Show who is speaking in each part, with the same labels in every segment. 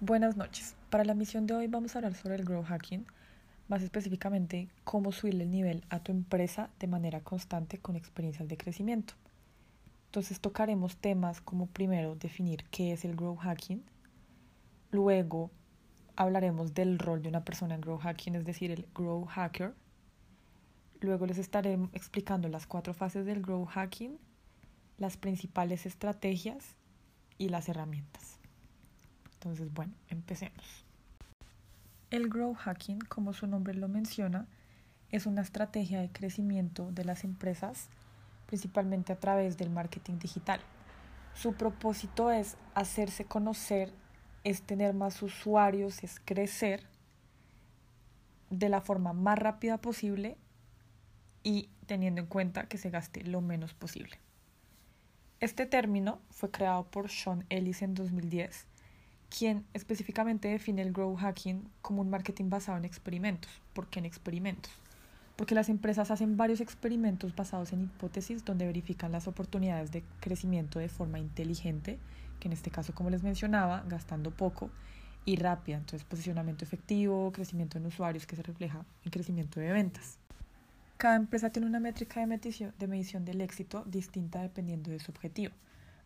Speaker 1: Buenas noches. Para la misión de hoy vamos a hablar sobre el Grow Hacking, más específicamente cómo subirle el nivel a tu empresa de manera constante con experiencias de crecimiento. Entonces tocaremos temas como primero definir qué es el Grow Hacking, luego hablaremos del rol de una persona en Grow Hacking, es decir, el Grow Hacker. Luego les estaré explicando las cuatro fases del Grow Hacking, las principales estrategias y las herramientas. Entonces, bueno, empecemos. El Grow Hacking, como su nombre lo menciona, es una estrategia de crecimiento de las empresas, principalmente a través del marketing digital. Su propósito es hacerse conocer, es tener más usuarios, es crecer de la forma más rápida posible y teniendo en cuenta que se gaste lo menos posible. Este término fue creado por Sean Ellis en 2010 quien específicamente define el grow hacking como un marketing basado en experimentos. ¿Por qué en experimentos? Porque las empresas hacen varios experimentos basados en hipótesis donde verifican las oportunidades de crecimiento de forma inteligente, que en este caso, como les mencionaba, gastando poco y rápida. Entonces, posicionamiento efectivo, crecimiento en usuarios que se refleja en crecimiento de ventas. Cada empresa tiene una métrica de medición, de medición del éxito distinta dependiendo de su objetivo.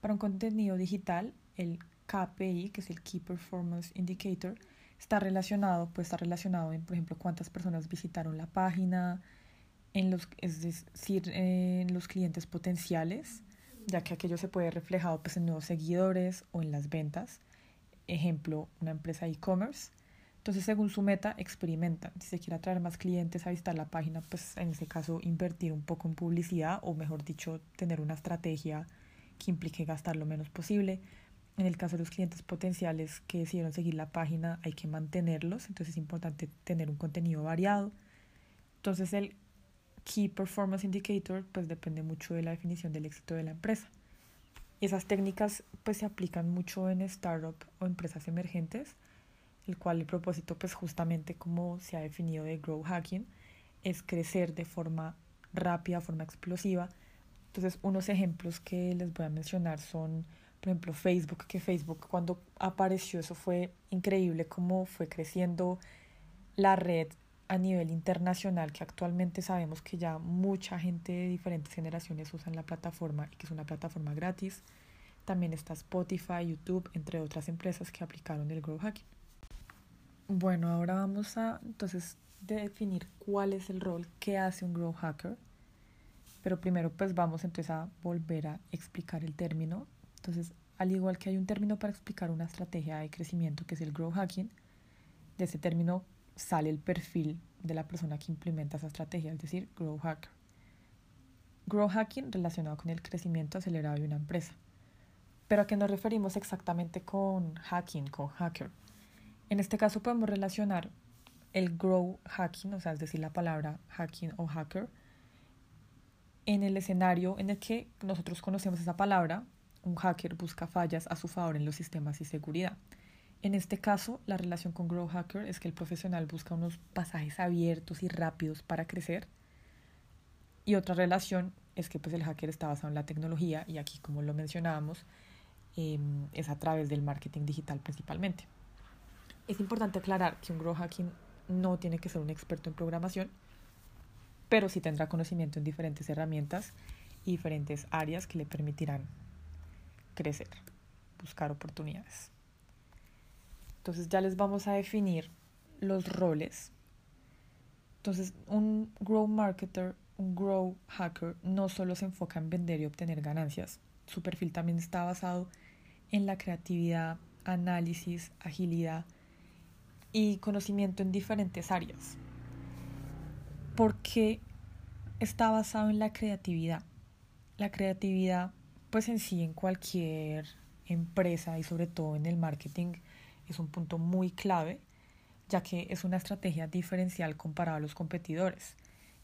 Speaker 1: Para un contenido digital, el KPI, que es el Key Performance Indicator, está relacionado, puede estar relacionado en, por ejemplo, cuántas personas visitaron la página, en los, es decir, en los clientes potenciales, ya que aquello se puede reflejado pues, en nuevos seguidores o en las ventas. Ejemplo, una empresa e-commerce. Entonces, según su meta, experimentan. Si se quiere atraer más clientes a visitar la página, pues en ese caso invertir un poco en publicidad o, mejor dicho, tener una estrategia que implique gastar lo menos posible en el caso de los clientes potenciales que decidieron seguir la página, hay que mantenerlos, entonces es importante tener un contenido variado. Entonces el Key Performance Indicator pues depende mucho de la definición del éxito de la empresa. Esas técnicas pues se aplican mucho en startup o empresas emergentes, el cual el propósito pues justamente como se ha definido de grow hacking es crecer de forma rápida, forma explosiva. Entonces unos ejemplos que les voy a mencionar son por ejemplo, Facebook, que Facebook cuando apareció eso fue increíble cómo fue creciendo la red a nivel internacional, que actualmente sabemos que ya mucha gente de diferentes generaciones usan la plataforma y que es una plataforma gratis. También está Spotify, YouTube, entre otras empresas que aplicaron el Grow Hacking. Bueno, ahora vamos a entonces definir cuál es el rol que hace un Grow Hacker. Pero primero pues vamos entonces a volver a explicar el término entonces, al igual que hay un término para explicar una estrategia de crecimiento que es el grow hacking, de ese término sale el perfil de la persona que implementa esa estrategia, es decir, grow hacker. Grow hacking relacionado con el crecimiento acelerado de una empresa. Pero a qué nos referimos exactamente con hacking, con hacker. En este caso podemos relacionar el grow hacking, o sea, es decir, la palabra hacking o hacker, en el escenario en el que nosotros conocemos esa palabra, un hacker busca fallas a su favor en los sistemas y seguridad. En este caso, la relación con Grow Hacker es que el profesional busca unos pasajes abiertos y rápidos para crecer. Y otra relación es que pues, el hacker está basado en la tecnología y aquí, como lo mencionábamos, em, es a través del marketing digital principalmente. Es importante aclarar que un Grow Hacking no tiene que ser un experto en programación, pero sí tendrá conocimiento en diferentes herramientas y diferentes áreas que le permitirán crecer, buscar oportunidades. Entonces ya les vamos a definir los roles. Entonces un grow marketer, un grow hacker no solo se enfoca en vender y obtener ganancias. Su perfil también está basado en la creatividad, análisis, agilidad y conocimiento en diferentes áreas. ¿Por qué está basado en la creatividad? La creatividad pues en sí en cualquier empresa y sobre todo en el marketing es un punto muy clave, ya que es una estrategia diferencial comparada a los competidores.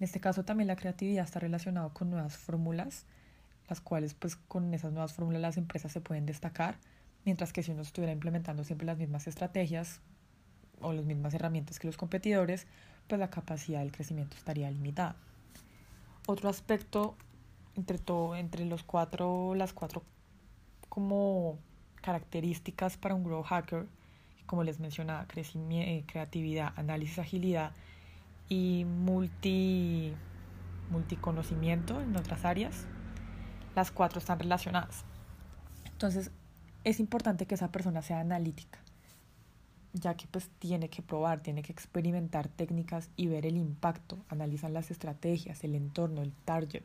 Speaker 1: En este caso también la creatividad está relacionada con nuevas fórmulas, las cuales pues con esas nuevas fórmulas las empresas se pueden destacar, mientras que si uno estuviera implementando siempre las mismas estrategias o las mismas herramientas que los competidores, pues la capacidad del crecimiento estaría limitada. Otro aspecto entre todo, entre los cuatro, las cuatro como características para un grow hacker, como les mencionaba, eh, creatividad, análisis, agilidad y multi, multiconocimiento en otras áreas, las cuatro están relacionadas. Entonces, es importante que esa persona sea analítica, ya que pues tiene que probar, tiene que experimentar técnicas y ver el impacto, analizar las estrategias, el entorno, el target,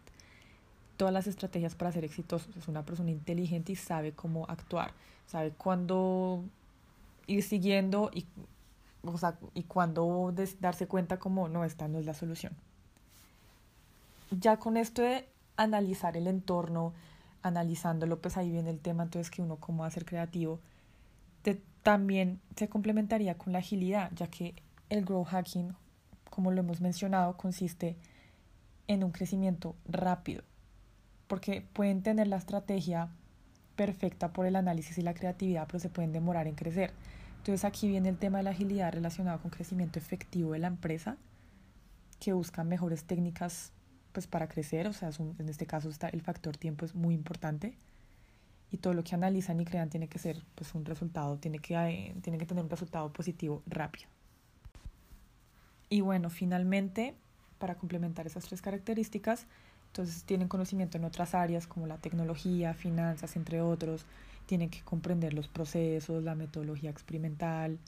Speaker 1: todas las estrategias para ser exitosos. Es una persona inteligente y sabe cómo actuar, sabe cuándo ir siguiendo y, o sea, y cuándo darse cuenta como no, esta no es la solución. Ya con esto de analizar el entorno, analizándolo, pues ahí viene el tema entonces que uno cómo va a ser creativo, también se complementaría con la agilidad, ya que el grow hacking, como lo hemos mencionado, consiste en un crecimiento rápido, porque pueden tener la estrategia perfecta por el análisis y la creatividad, pero se pueden demorar en crecer. Entonces aquí viene el tema de la agilidad relacionado con crecimiento efectivo de la empresa, que busca mejores técnicas pues para crecer, o sea, en este caso está el factor tiempo es muy importante y todo lo que analizan y crean tiene que ser pues un resultado, tiene que, eh, tiene que tener un resultado positivo rápido. Y bueno, finalmente, para complementar esas tres características, entonces tienen conocimiento en otras áreas como la tecnología, finanzas, entre otros, tienen que comprender los procesos, la metodología experimental,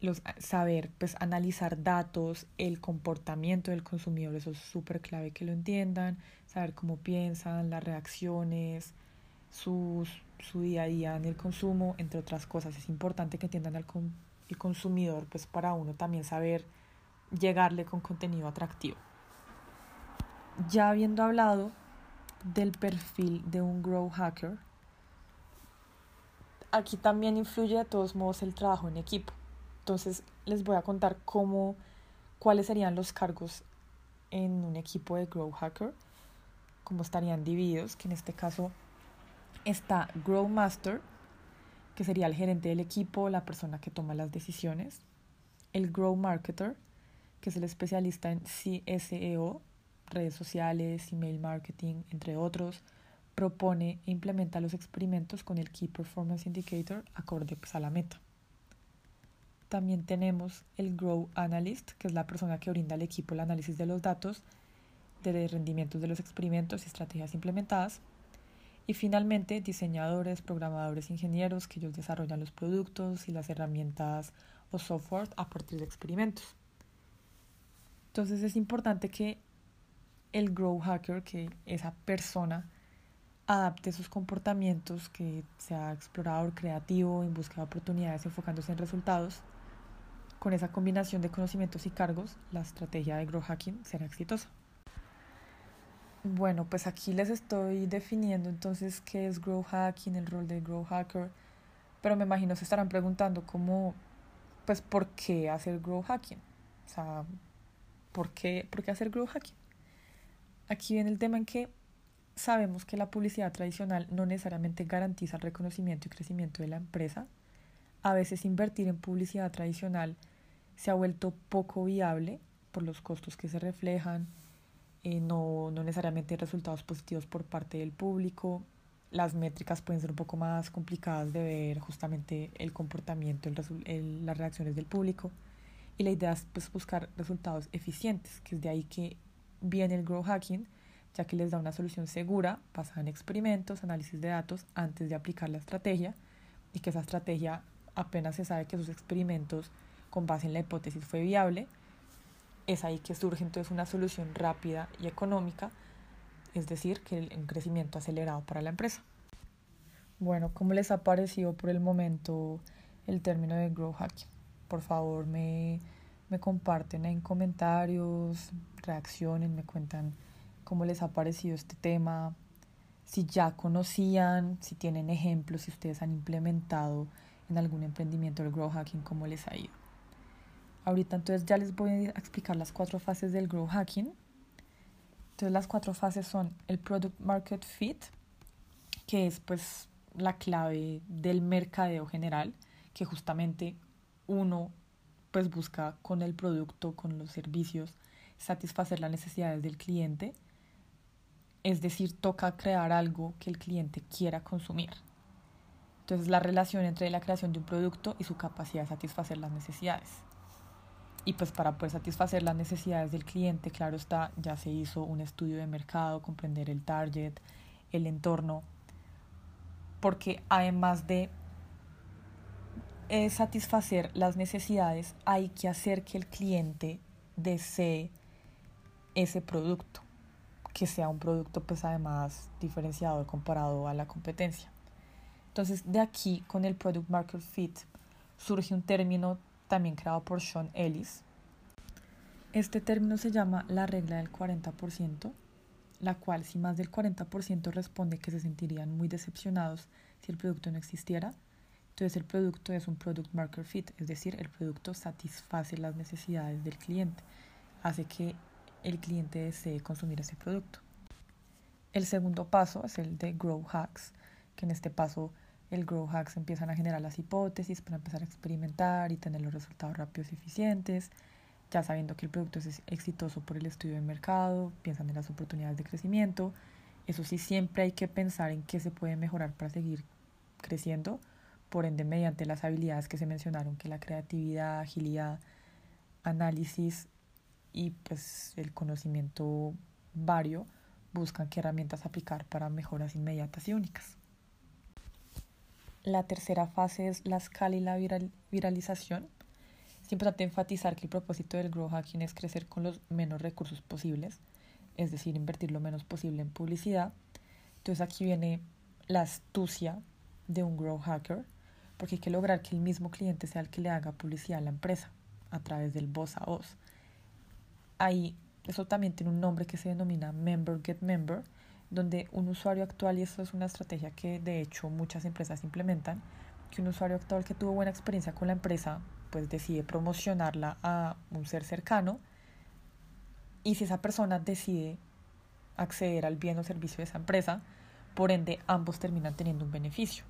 Speaker 1: los, saber pues analizar datos, el comportamiento del consumidor, eso es súper clave que lo entiendan, saber cómo piensan, las reacciones, sus, su día a día en el consumo, entre otras cosas. Es importante que entiendan al el consumidor, pues para uno también saber llegarle con contenido atractivo. Ya habiendo hablado del perfil de un grow hacker, aquí también influye de todos modos el trabajo en equipo. Entonces les voy a contar cómo, cuáles serían los cargos en un equipo de Grow Hacker, cómo estarían divididos, que en este caso está Grow Master, que sería el gerente del equipo, la persona que toma las decisiones, el Grow Marketer, que es el especialista en CSEO, redes sociales, email marketing, entre otros, propone e implementa los experimentos con el Key Performance Indicator acorde pues, a la meta. También tenemos el Grow Analyst, que es la persona que brinda al equipo el análisis de los datos, de rendimientos de los experimentos y estrategias implementadas. Y finalmente, diseñadores, programadores, ingenieros, que ellos desarrollan los productos y las herramientas o software a partir de experimentos. Entonces es importante que el Grow Hacker, que esa persona, adapte sus comportamientos, que sea explorador, creativo, en busca de oportunidades, enfocándose en resultados con esa combinación de conocimientos y cargos, la estrategia de Grow Hacking será exitosa. Bueno, pues aquí les estoy definiendo entonces qué es Grow Hacking, el rol de Grow Hacker, pero me imagino se estarán preguntando cómo, pues, ¿por qué hacer Grow Hacking? O sea, ¿por qué, ¿por qué hacer Grow Hacking? Aquí viene el tema en que sabemos que la publicidad tradicional no necesariamente garantiza el reconocimiento y crecimiento de la empresa. A veces invertir en publicidad tradicional se ha vuelto poco viable por los costos que se reflejan, eh, no, no necesariamente resultados positivos por parte del público, las métricas pueden ser un poco más complicadas de ver justamente el comportamiento, el, las reacciones del público y la idea es pues, buscar resultados eficientes, que es de ahí que viene el grow hacking, ya que les da una solución segura basada en experimentos, análisis de datos antes de aplicar la estrategia y que esa estrategia apenas se sabe que sus experimentos con base en la hipótesis fue viable, es ahí que surge entonces una solución rápida y económica, es decir, que un crecimiento acelerado para la empresa. Bueno, ¿cómo les ha parecido por el momento el término de grow hacking? Por favor, me, me comparten en comentarios, reaccionen, me cuentan cómo les ha parecido este tema, si ya conocían, si tienen ejemplos, si ustedes han implementado en algún emprendimiento el grow hacking, cómo les ha ido. Ahorita entonces ya les voy a explicar las cuatro fases del grow hacking. Entonces las cuatro fases son el product market fit, que es pues la clave del mercadeo general, que justamente uno pues busca con el producto, con los servicios, satisfacer las necesidades del cliente. Es decir, toca crear algo que el cliente quiera consumir. Entonces, la relación entre la creación de un producto y su capacidad de satisfacer las necesidades. Y pues para poder satisfacer las necesidades del cliente, claro está, ya se hizo un estudio de mercado, comprender el target, el entorno, porque además de eh, satisfacer las necesidades, hay que hacer que el cliente desee ese producto, que sea un producto pues además diferenciado comparado a la competencia. Entonces de aquí con el Product Market Fit surge un término también creado por Sean Ellis. Este término se llama la regla del 40%, la cual si más del 40% responde que se sentirían muy decepcionados si el producto no existiera, entonces el producto es un product market fit, es decir, el producto satisface las necesidades del cliente, hace que el cliente desee consumir ese producto. El segundo paso es el de Grow Hacks, que en este paso el Grow Hacks empiezan a generar las hipótesis para empezar a experimentar y tener los resultados rápidos y eficientes. Ya sabiendo que el producto es exitoso por el estudio de mercado, piensan en las oportunidades de crecimiento. Eso sí, siempre hay que pensar en qué se puede mejorar para seguir creciendo, por ende mediante las habilidades que se mencionaron, que la creatividad, agilidad, análisis y pues el conocimiento vario buscan qué herramientas aplicar para mejoras inmediatas y únicas. La tercera fase es la escala y la viralización. Es importante enfatizar que el propósito del Grow Hacking es crecer con los menos recursos posibles, es decir, invertir lo menos posible en publicidad. Entonces aquí viene la astucia de un Grow Hacker, porque hay que lograr que el mismo cliente sea el que le haga publicidad a la empresa a través del voz a voz. Ahí eso también tiene un nombre que se denomina Member Get Member, donde un usuario actual, y eso es una estrategia que de hecho muchas empresas implementan, que un usuario actual que tuvo buena experiencia con la empresa, pues decide promocionarla a un ser cercano, y si esa persona decide acceder al bien o servicio de esa empresa, por ende ambos terminan teniendo un beneficio,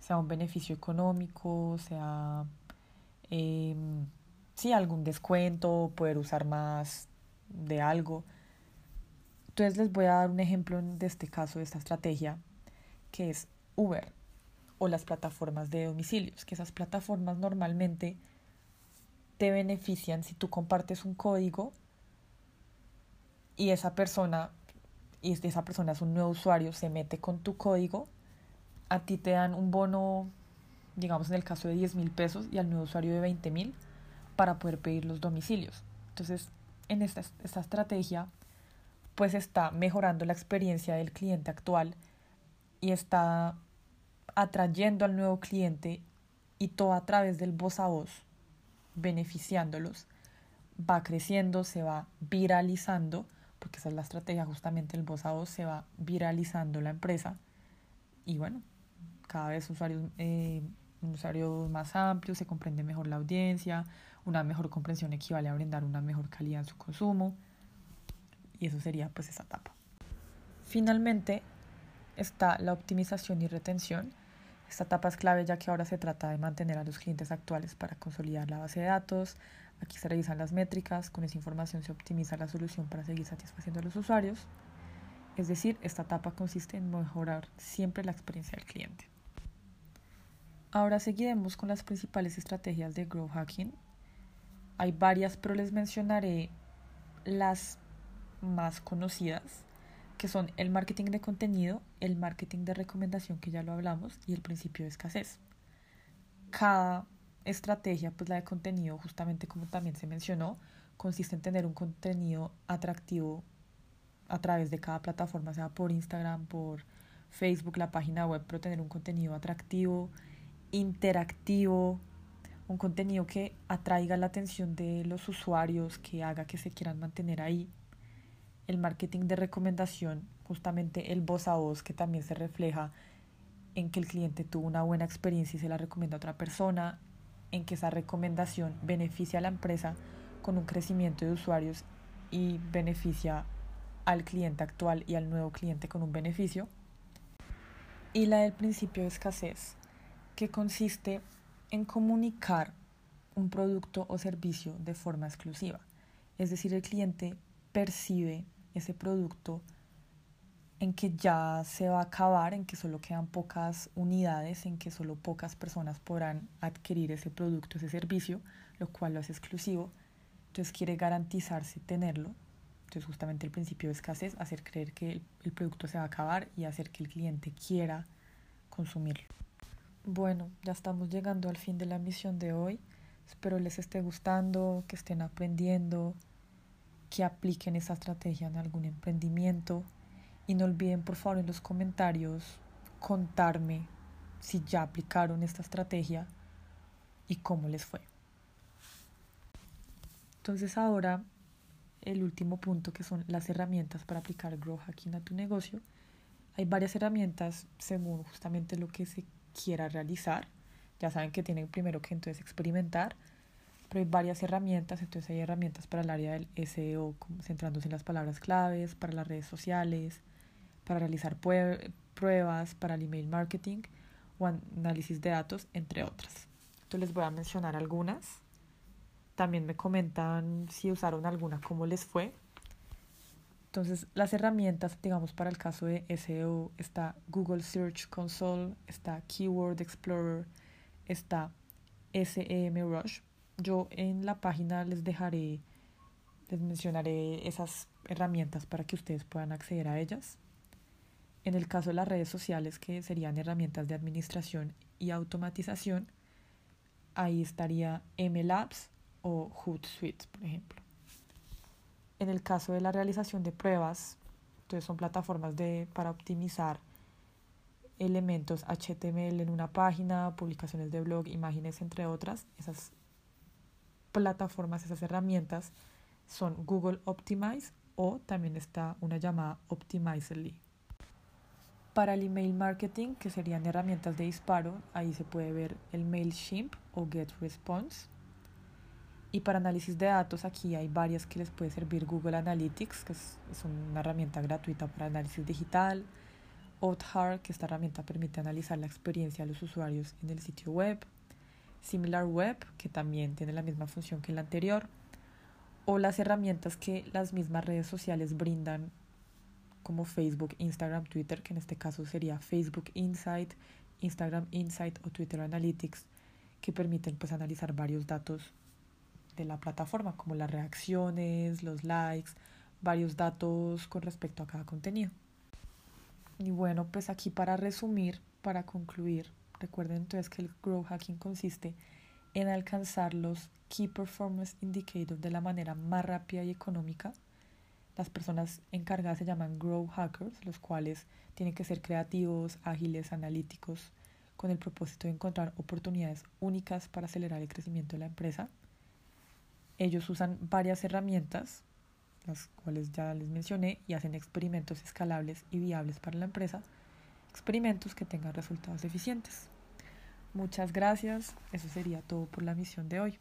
Speaker 1: sea un beneficio económico, sea... Eh, sí, algún descuento, poder usar más de algo. Entonces les voy a dar un ejemplo de este caso, de esta estrategia, que es Uber o las plataformas de domicilios, que esas plataformas normalmente te benefician si tú compartes un código y esa persona, y esa persona es un nuevo usuario, se mete con tu código, a ti te dan un bono, digamos en el caso de 10 mil pesos y al nuevo usuario de 20 mil para poder pedir los domicilios. Entonces, en esta, estrategia, pues está mejorando la experiencia del cliente actual y está atrayendo al nuevo cliente y todo a través del voz a voz, beneficiándolos. Va creciendo, se va viralizando, porque esa es la estrategia justamente el voz a voz, se va viralizando la empresa y bueno, cada vez usuarios, eh, usuarios más amplios, se comprende mejor la audiencia, una mejor comprensión equivale a brindar una mejor calidad en su consumo y eso sería pues esa etapa. Finalmente está la optimización y retención. Esta etapa es clave ya que ahora se trata de mantener a los clientes actuales para consolidar la base de datos. Aquí se revisan las métricas, con esa información se optimiza la solución para seguir satisfaciendo a los usuarios. Es decir, esta etapa consiste en mejorar siempre la experiencia del cliente. Ahora seguiremos con las principales estrategias de Grow Hacking hay varias, pero les mencionaré las más conocidas, que son el marketing de contenido, el marketing de recomendación, que ya lo hablamos, y el principio de escasez. Cada estrategia, pues la de contenido, justamente como también se mencionó, consiste en tener un contenido atractivo a través de cada plataforma, sea por Instagram, por Facebook, la página web, pero tener un contenido atractivo, interactivo, un contenido que atraiga la atención de los usuarios, que haga que se quieran mantener ahí. El marketing de recomendación, justamente el voz a voz, que también se refleja en que el cliente tuvo una buena experiencia y se la recomienda a otra persona, en que esa recomendación beneficia a la empresa con un crecimiento de usuarios y beneficia al cliente actual y al nuevo cliente con un beneficio. Y la del principio de escasez, que consiste en comunicar un producto o servicio de forma exclusiva. Es decir, el cliente percibe ese producto en que ya se va a acabar, en que solo quedan pocas unidades, en que solo pocas personas podrán adquirir ese producto, ese servicio, lo cual lo hace exclusivo. Entonces quiere garantizarse tenerlo. Entonces justamente el principio de escasez, hacer creer que el, producto se va a acabar y hacer que el cliente quiera consumirlo. Bueno, ya estamos llegando al fin de la misión de hoy. Espero les esté gustando, que estén aprendiendo, que apliquen esa estrategia en algún emprendimiento y no olviden por favor en los comentarios contarme si ya aplicaron esta estrategia y cómo les fue. Entonces ahora el último punto que son las herramientas para aplicar Grow Hacking a tu negocio. Hay varias herramientas según justamente lo que se quiera realizar. Ya saben que tienen primero que entonces experimentar, pero hay varias herramientas, entonces hay herramientas para el área del SEO, centrándose en las palabras claves, para las redes sociales, para realizar pruebas, para el email marketing o análisis de datos, entre otras. Entonces les voy a mencionar algunas. También me comentan si usaron alguna, cómo les fue. Entonces, las herramientas, digamos, para el caso de SEO, está Google Search Console, está Keyword Explorer, está SEM Rush. Yo en la página les dejaré, les mencionaré esas herramientas para que ustedes puedan acceder a ellas. En el caso de las redes sociales, que serían herramientas de administración y automatización, ahí estaría MLabs o Hootsuite, por ejemplo. En el caso de la realización de pruebas, entonces son plataformas de, para optimizar elementos HTML en una página, publicaciones de blog, imágenes, entre otras. Esas plataformas, esas herramientas son Google Optimize o también está una llamada Optimizely. Para el email marketing, que serían herramientas de disparo, ahí se puede ver el MailChimp o GetResponse. Y para análisis de datos, aquí hay varias que les puede servir Google Analytics, que es, una herramienta gratuita para análisis digital. Outhard, que esta herramienta permite analizar la experiencia de los usuarios en el sitio web. SimilarWeb, que también tiene la misma función que la anterior. O las herramientas que las mismas redes sociales brindan como Facebook, Instagram, Twitter, que en este caso sería Facebook Insight, Instagram Insight o Twitter Analytics, que permiten pues analizar varios datos de la plataforma, como las reacciones, los likes, varios datos con respecto a cada contenido. Y bueno, pues aquí para resumir, para concluir, recuerden entonces que el Grow Hacking consiste en alcanzar los Key Performance Indicators de la manera más rápida y económica las personas encargadas se llaman grow hackers, los cuales tienen que ser creativos, ágiles, analíticos, con el propósito de encontrar oportunidades únicas para acelerar el crecimiento de la empresa. Ellos usan varias herramientas, las cuales ya les mencioné, y hacen experimentos escalables y viables para la empresa, experimentos que tengan resultados eficientes. Muchas gracias, eso sería todo por la misión de hoy.